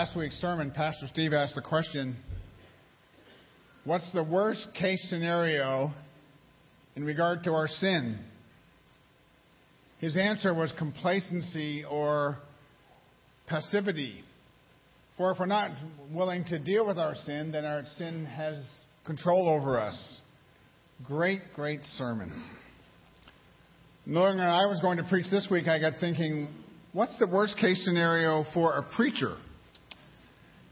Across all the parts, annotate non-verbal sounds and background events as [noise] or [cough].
last week's sermon, Pastor Steve asked the question What's the worst case scenario in regard to our sin? His answer was complacency or passivity. For if we're not willing to deal with our sin, then our sin has control over us. Great, great sermon. Knowing that I was going to preach this week, I got thinking, what's the worst case scenario for a preacher?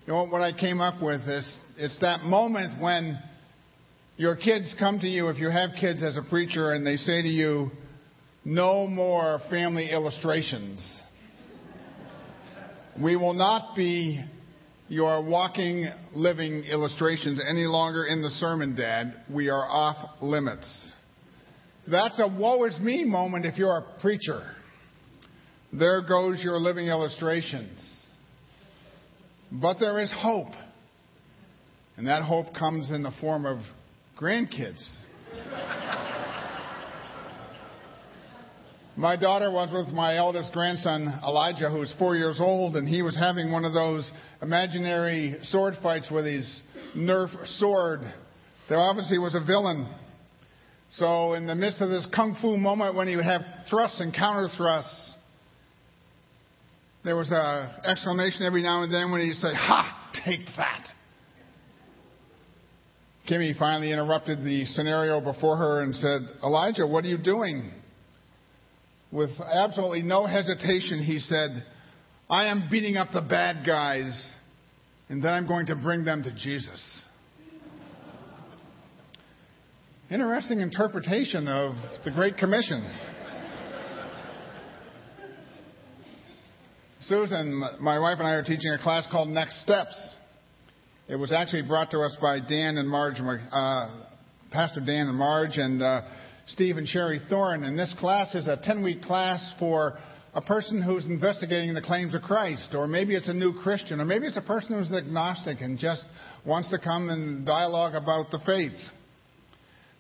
You know what I came up with is it's that moment when your kids come to you, if you have kids as a preacher, and they say to you, no more family illustrations. We will not be your walking, living illustrations any longer in the sermon, Dad. We are off limits. That's a woe is me moment if you're a preacher. There goes your living illustrations. But there is hope. And that hope comes in the form of grandkids. my daughter was with my eldest grandson, Elijah, who was four years old, and he was having one of those imaginary sword fights with his Nerf sword. There obviously was a villain. So, in the midst of this kung fu moment when he would have thrusts and counter thrusts, there was an exclamation every now and then when he'd say, Ha! Take that! Kimmy finally interrupted the scenario before her and said, Elijah, what are you doing? With absolutely no hesitation, he said, I am beating up the bad guys, and then I'm going to bring them to Jesus. Interesting interpretation of the Great Commission. Susan, my wife, and I are teaching a class called Next Steps. It was actually brought to us by Dan and Marge, uh, Pastor Dan and Marge, and uh, Steve and Sherry Thorne. And this class is a 10 week class for a person who's investigating the claims of Christ, or maybe it's a new Christian, or maybe it's a person who's an agnostic and just wants to come and dialogue about the faith.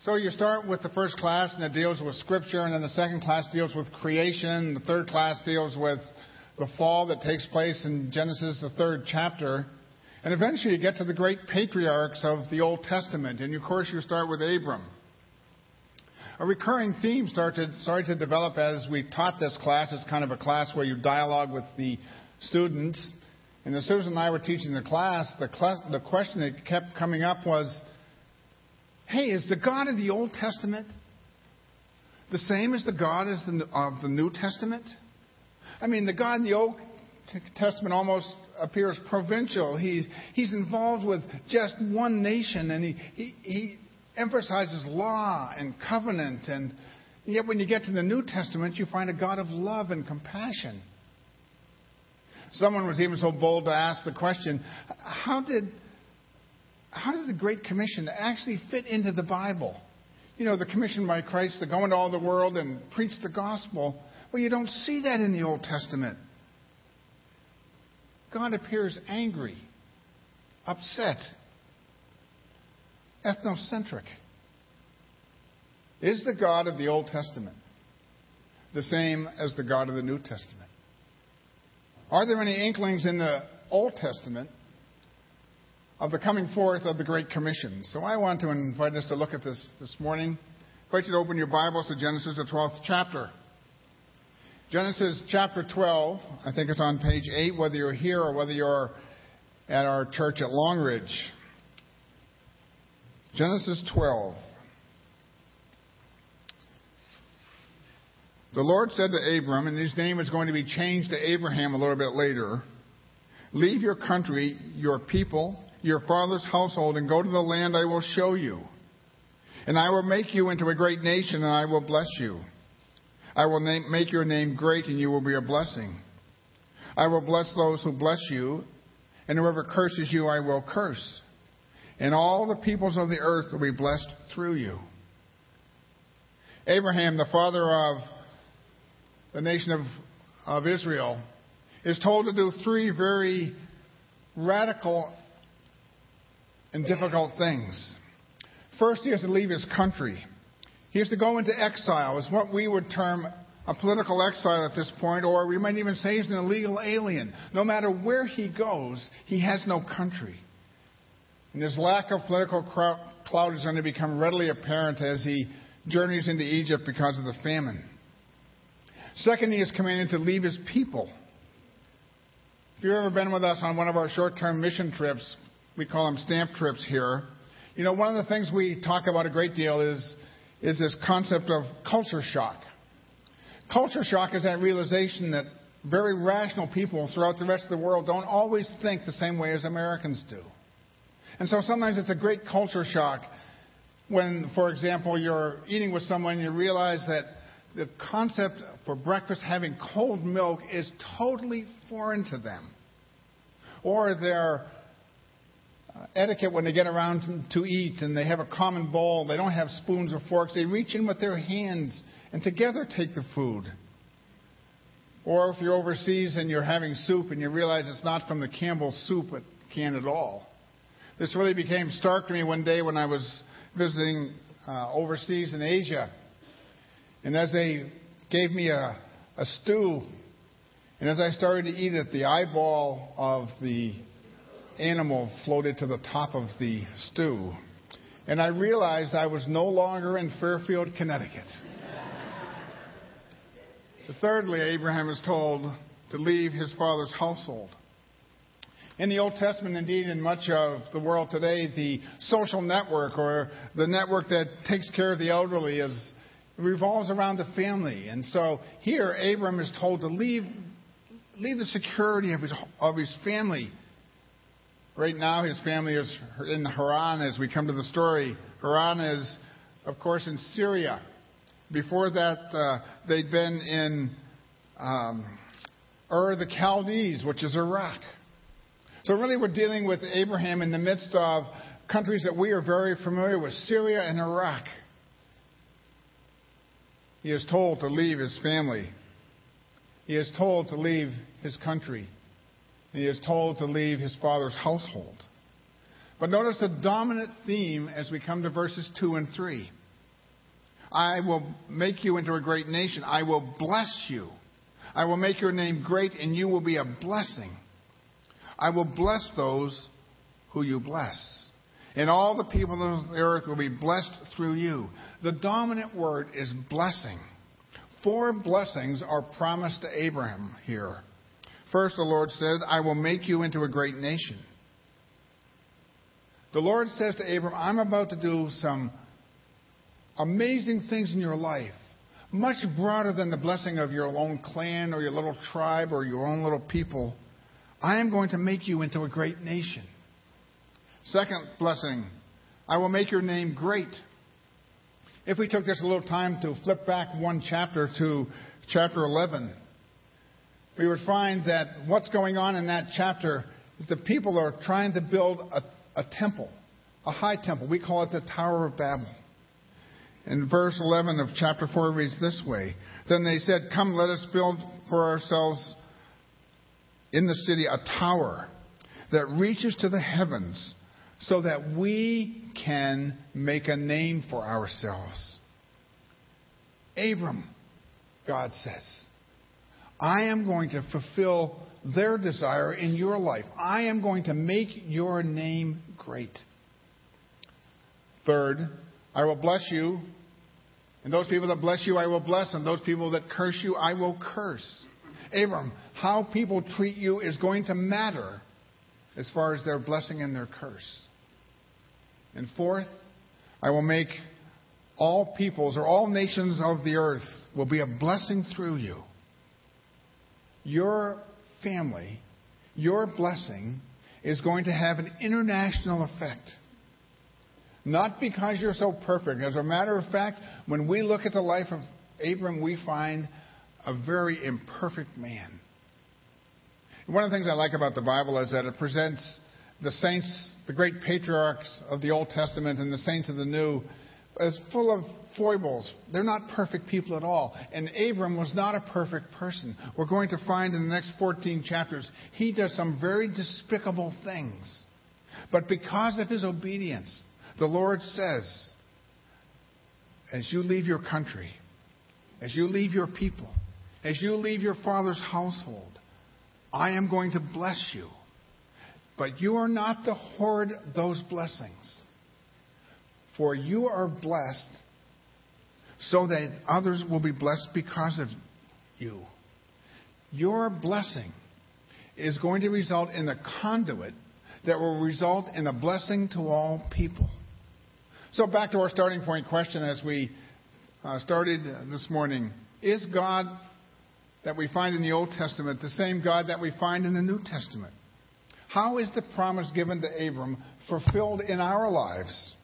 So you start with the first class, and it deals with Scripture, and then the second class deals with creation, and the third class deals with the fall that takes place in Genesis, the third chapter. And eventually you get to the great patriarchs of the Old Testament. And of course, you start with Abram. A recurring theme started, started to develop as we taught this class. It's kind of a class where you dialogue with the students. And as Susan and I were teaching the class, the, class, the question that kept coming up was hey, is the God of the Old Testament the same as the God of the New Testament? I mean, the God in the Old Testament almost appears provincial. He's, he's involved with just one nation, and he, he, he emphasizes law and covenant. And yet, when you get to the New Testament, you find a God of love and compassion. Someone was even so bold to ask the question how did, how did the Great Commission actually fit into the Bible? You know, the commission by Christ to go into all the world and preach the gospel. Well, you don't see that in the Old Testament. God appears angry, upset, ethnocentric. Is the God of the Old Testament the same as the God of the New Testament? Are there any inklings in the Old Testament of the coming forth of the Great Commission? So I want to invite us to look at this this morning. I invite you to open your Bibles to Genesis, the 12th chapter. Genesis chapter 12, I think it's on page 8, whether you're here or whether you're at our church at Longridge. Genesis 12. The Lord said to Abram, and his name is going to be changed to Abraham a little bit later Leave your country, your people, your father's household, and go to the land I will show you. And I will make you into a great nation, and I will bless you. I will name, make your name great, and you will be a blessing. I will bless those who bless you, and whoever curses you, I will curse. And all the peoples of the earth will be blessed through you. Abraham, the father of the nation of, of Israel, is told to do three very radical and difficult things. First, he has to leave his country. He is to go into exile, is what we would term a political exile at this point, or we might even say he's an illegal alien. No matter where he goes, he has no country. And his lack of political clout is going to become readily apparent as he journeys into Egypt because of the famine. Second, he is commanded to leave his people. If you've ever been with us on one of our short term mission trips, we call them stamp trips here. You know, one of the things we talk about a great deal is, is this concept of culture shock. Culture shock is that realization that very rational people throughout the rest of the world don't always think the same way as Americans do. And so sometimes it's a great culture shock when, for example, you're eating with someone and you realize that the concept for breakfast having cold milk is totally foreign to them. Or their etiquette when they get around to eat and they have a common bowl, they don't have spoons or forks, they reach in with their hands and together take the food. Or if you're overseas and you're having soup and you realize it's not from the Campbell soup can at all. This really became stark to me one day when I was visiting uh, overseas in Asia. And as they gave me a, a stew, and as I started to eat it, the eyeball of the animal floated to the top of the stew. And I realized I was no longer in Fairfield, Connecticut. Thirdly, Abraham is told to leave his father's household. In the Old Testament, indeed, in much of the world today, the social network or the network that takes care of the elderly is, revolves around the family. And so here, Abram is told to leave, leave the security of his, of his family. Right now, his family is in Haran as we come to the story. Haran is, of course, in Syria. Before that, uh, they'd been in um, Ur the Chaldees, which is Iraq. So, really, we're dealing with Abraham in the midst of countries that we are very familiar with Syria and Iraq. He is told to leave his family, he is told to leave his country, he is told to leave his father's household. But notice the dominant theme as we come to verses 2 and 3. I will make you into a great nation. I will bless you. I will make your name great, and you will be a blessing. I will bless those who you bless. And all the people of the earth will be blessed through you. The dominant word is blessing. Four blessings are promised to Abraham here. First, the Lord says, I will make you into a great nation. The Lord says to Abram, I'm about to do some amazing things in your life, much broader than the blessing of your own clan or your little tribe or your own little people. I am going to make you into a great nation. Second blessing, I will make your name great. If we took just a little time to flip back one chapter to chapter 11, we would find that what's going on in that chapter is the people are trying to build a, a temple, a high temple. We call it the Tower of Babel. In verse 11 of chapter 4 reads this way Then they said, Come, let us build for ourselves in the city a tower that reaches to the heavens so that we can make a name for ourselves. Abram, God says, I am going to fulfill their desire in your life. I am going to make your name great. Third, I will bless you. And those people that bless you, I will bless. And those people that curse you, I will curse. Abram, how people treat you is going to matter as far as their blessing and their curse. And fourth, I will make all peoples or all nations of the earth will be a blessing through you. Your family, your blessing is going to have an international effect. Not because you're so perfect. As a matter of fact, when we look at the life of Abram, we find a very imperfect man. One of the things I like about the Bible is that it presents the saints, the great patriarchs of the Old Testament and the saints of the New, as full of foibles. They're not perfect people at all. And Abram was not a perfect person. We're going to find in the next 14 chapters, he does some very despicable things. But because of his obedience, the Lord says, as you leave your country, as you leave your people, as you leave your father's household, I am going to bless you. But you are not to hoard those blessings. For you are blessed so that others will be blessed because of you. Your blessing is going to result in a conduit that will result in a blessing to all people. So, back to our starting point question as we uh, started this morning Is God that we find in the Old Testament the same God that we find in the New Testament? How is the promise given to Abram fulfilled in our lives?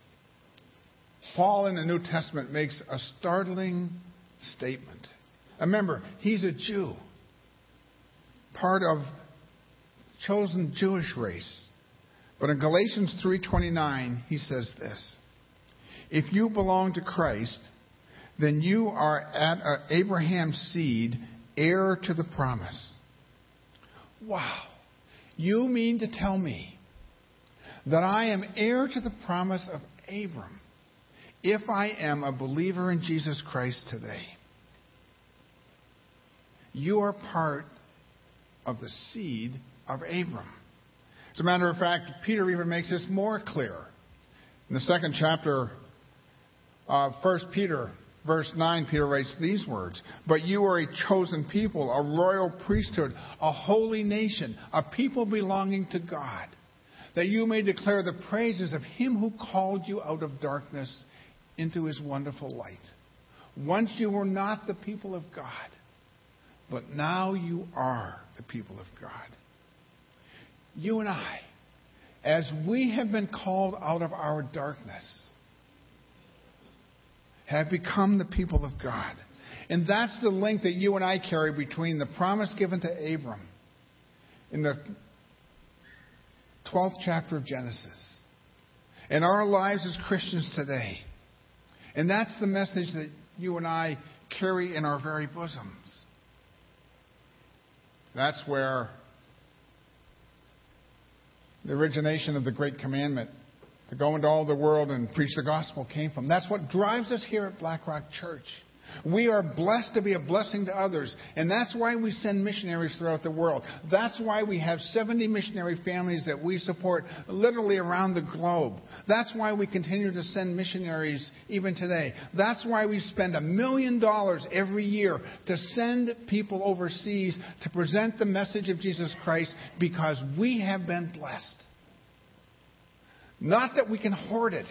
Paul in the New Testament makes a startling statement. Remember, he's a Jew, part of chosen Jewish race. But in Galatians 3:29, he says this: If you belong to Christ, then you are at Abraham's seed, heir to the promise. Wow. You mean to tell me that I am heir to the promise of Abram if I am a believer in Jesus Christ today? You are part of the seed of Abram. As a matter of fact, Peter even makes this more clear. In the second chapter of 1 Peter, verse 9, Peter writes these words But you are a chosen people, a royal priesthood, a holy nation, a people belonging to God, that you may declare the praises of him who called you out of darkness into his wonderful light. Once you were not the people of God, but now you are the people of God. You and I, as we have been called out of our darkness, have become the people of God. And that's the link that you and I carry between the promise given to Abram in the 12th chapter of Genesis and our lives as Christians today. And that's the message that you and I carry in our very bosoms. That's where the origination of the Great Commandment to go into all the world and preach the gospel came from. That's what drives us here at Blackrock Church. We are blessed to be a blessing to others, and that's why we send missionaries throughout the world. That's why we have 70 missionary families that we support literally around the globe. That's why we continue to send missionaries even today. That's why we spend a million dollars every year to send people overseas to present the message of Jesus Christ because we have been blessed. Not that we can hoard it,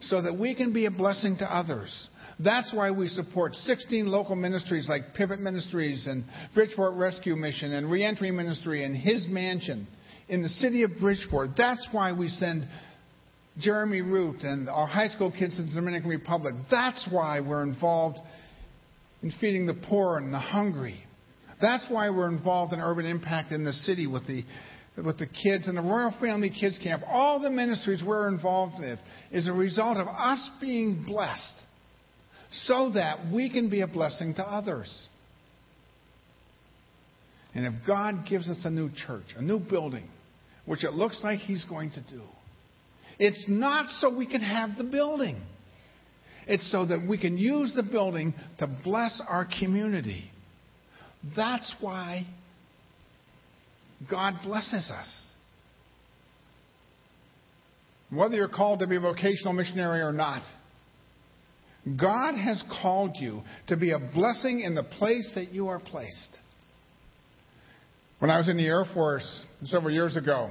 so that we can be a blessing to others. That's why we support 16 local ministries like Pivot Ministries and Bridgeport Rescue Mission and Reentry Ministry and His Mansion in the city of Bridgeport. That's why we send Jeremy Root and our high school kids in the Dominican Republic. That's why we're involved in feeding the poor and the hungry. That's why we're involved in urban impact in the city with the with the kids and the Royal Family Kids Camp. All the ministries we're involved with is a result of us being blessed so that we can be a blessing to others. And if God gives us a new church, a new building, which it looks like He's going to do, it's not so we can have the building. It's so that we can use the building to bless our community. That's why God blesses us. Whether you're called to be a vocational missionary or not, God has called you to be a blessing in the place that you are placed. When I was in the Air Force several years ago,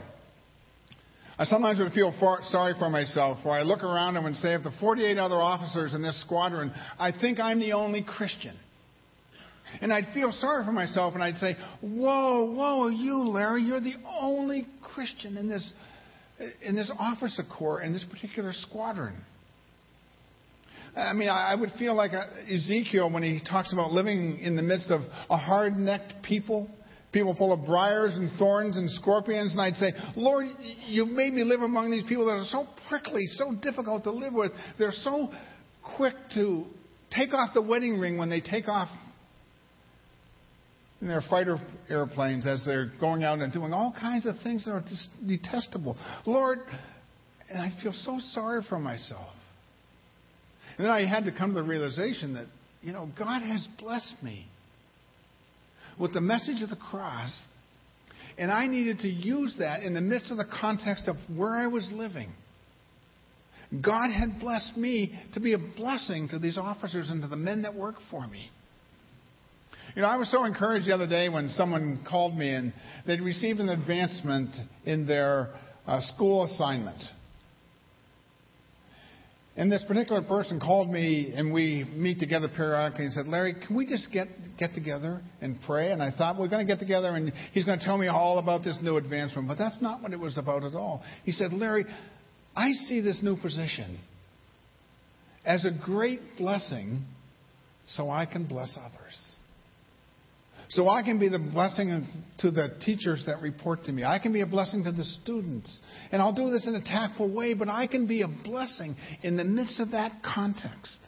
I sometimes would feel far, sorry for myself, where I look around and would say, of the 48 other officers in this squadron, I think I'm the only Christian. And I'd feel sorry for myself, and I'd say, Whoa, whoa, you, Larry, you're the only Christian in this, in this officer corps, in this particular squadron. I mean, I would feel like uh, Ezekiel when he talks about living in the midst of a hard necked people, people full of briars and thorns and scorpions. And I'd say, Lord, you made me live among these people that are so prickly, so difficult to live with. They're so quick to take off the wedding ring when they take off in their fighter airplanes as they're going out and doing all kinds of things that are just detestable. Lord, and I feel so sorry for myself. And then I had to come to the realization that you know, God has blessed me with the message of the cross, and I needed to use that in the midst of the context of where I was living. God had blessed me to be a blessing to these officers and to the men that work for me. You know, I was so encouraged the other day when someone called me and they'd received an advancement in their uh, school assignment. And this particular person called me, and we meet together periodically, and said, Larry, can we just get, get together and pray? And I thought, we're going to get together, and he's going to tell me all about this new advancement. But that's not what it was about at all. He said, Larry, I see this new position as a great blessing so I can bless others. So I can be the blessing to the teachers that report to me. I can be a blessing to the students. And I'll do this in a tactful way, but I can be a blessing in the midst of that context.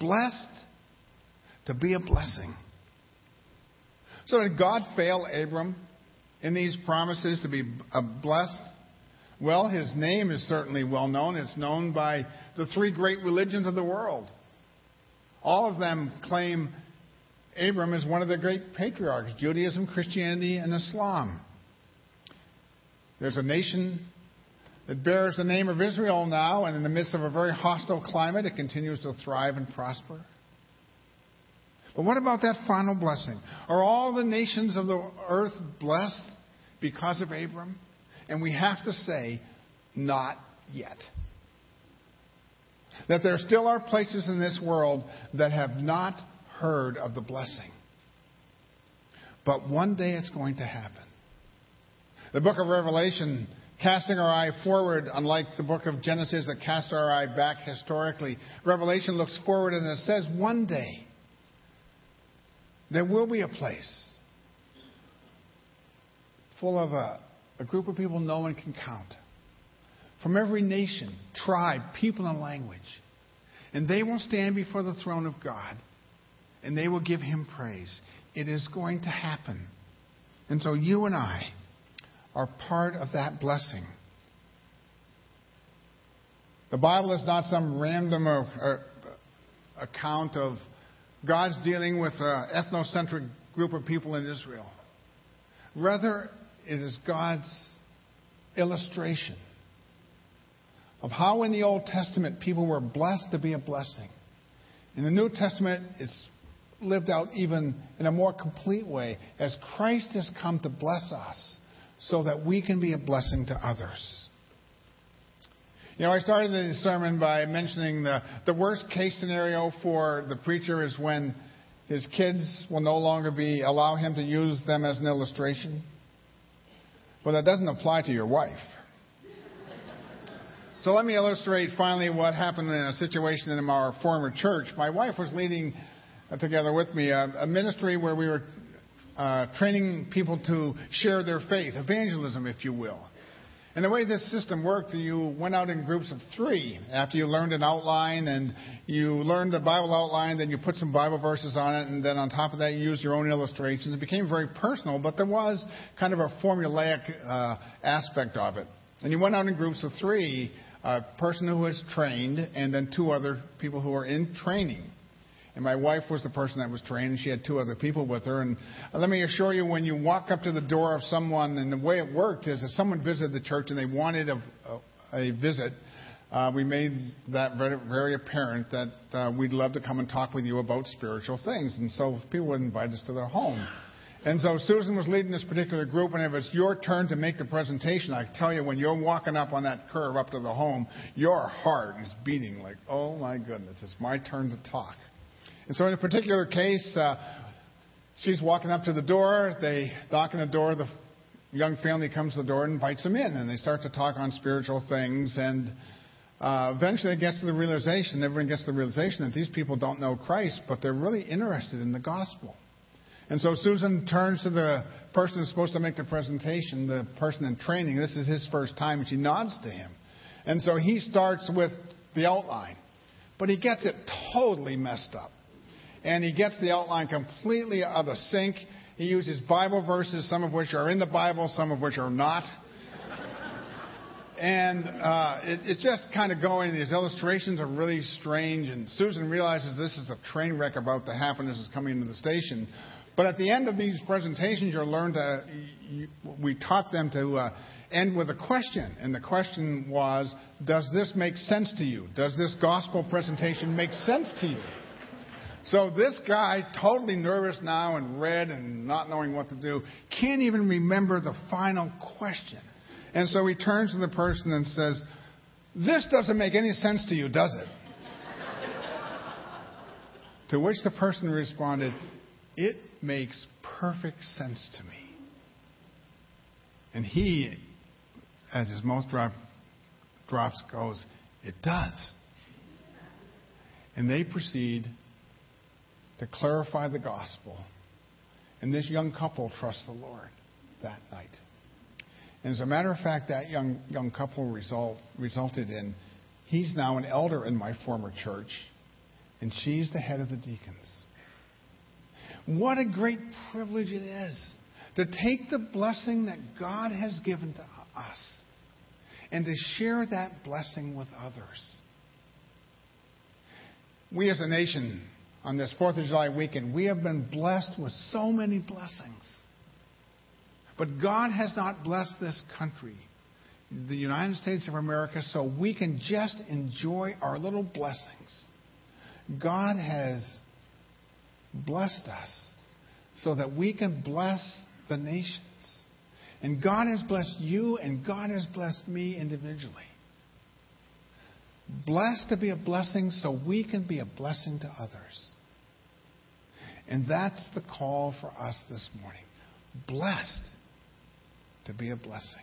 Blessed to be a blessing. So did God fail Abram in these promises to be blessed? Well, his name is certainly well known. It's known by the three great religions of the world. All of them claim Abram is one of the great patriarchs Judaism, Christianity, and Islam. There's a nation that bears the name of Israel now, and in the midst of a very hostile climate, it continues to thrive and prosper. But what about that final blessing? Are all the nations of the earth blessed because of Abram? And we have to say, not yet. That there still are places in this world that have not heard of the blessing. But one day it's going to happen. The book of Revelation, casting our eye forward, unlike the book of Genesis that casts our eye back historically, Revelation looks forward and it says one day there will be a place full of a, a group of people no one can count from every nation, tribe, people, and language. And they will stand before the throne of God and they will give him praise. It is going to happen. And so you and I are part of that blessing. The Bible is not some random uh, uh, account of God's dealing with an ethnocentric group of people in Israel. Rather, it is God's illustration of how in the Old Testament people were blessed to be a blessing. In the New Testament, it's lived out even in a more complete way as Christ has come to bless us so that we can be a blessing to others. You know, I started the sermon by mentioning the, the worst case scenario for the preacher is when his kids will no longer be allow him to use them as an illustration. Well, that doesn't apply to your wife. So let me illustrate finally what happened in a situation in our former church. My wife was leading together with me a, a ministry where we were uh, training people to share their faith, evangelism, if you will. And the way this system worked, you went out in groups of three after you learned an outline and you learned the Bible outline, then you put some Bible verses on it, and then on top of that, you used your own illustrations. It became very personal, but there was kind of a formulaic uh, aspect of it. And you went out in groups of three a person who was trained, and then two other people who were in training. And my wife was the person that was trained, she had two other people with her. And let me assure you, when you walk up to the door of someone, and the way it worked is if someone visited the church and they wanted a, a, a visit, uh, we made that very, very apparent that uh, we'd love to come and talk with you about spiritual things. And so people would invite us to their home. And so Susan was leading this particular group, and if it's your turn to make the presentation, I tell you, when you're walking up on that curve up to the home, your heart is beating like, oh my goodness, it's my turn to talk. And so in a particular case, uh, she's walking up to the door. They knock on the door. The young family comes to the door and invites them in, and they start to talk on spiritual things. And uh, eventually, it gets to the realization, everyone gets to the realization that these people don't know Christ, but they're really interested in the gospel. And so Susan turns to the person who's supposed to make the presentation, the person in training. This is his first time, and she nods to him. And so he starts with the outline, but he gets it totally messed up and he gets the outline completely out of sync. He uses Bible verses, some of which are in the Bible, some of which are not. And uh, it, it's just kind of going. These illustrations are really strange, and Susan realizes this is a train wreck about to happen. This is coming into the station. But at the end of these presentations, you'll learn to. You, we taught them to uh, end with a question, and the question was, "Does this make sense to you? Does this gospel presentation make sense to you?" So this guy, totally nervous now and red and not knowing what to do, can't even remember the final question. And so he turns to the person and says, This doesn't make any sense to you, does it? [laughs] to which the person responded, It makes perfect sense to me. And he, as his mouth drop, drops, goes, It does. And they proceed to clarify the gospel. And this young couple trusts the Lord that night. And as a matter of fact, that young, young couple result, resulted in, he's now an elder in my former church, and she's the head of the deacons. What a great privilege it is to take the blessing that God has given to us and to share that blessing with others. We as a nation, on this 4th of July weekend, we have been blessed with so many blessings. But God has not blessed this country, the United States of America, so we can just enjoy our little blessings. God has blessed us so that we can bless the nations. And God has blessed you, and God has blessed me individually. Blessed to be a blessing so we can be a blessing to others. And that's the call for us this morning. Blessed to be a blessing.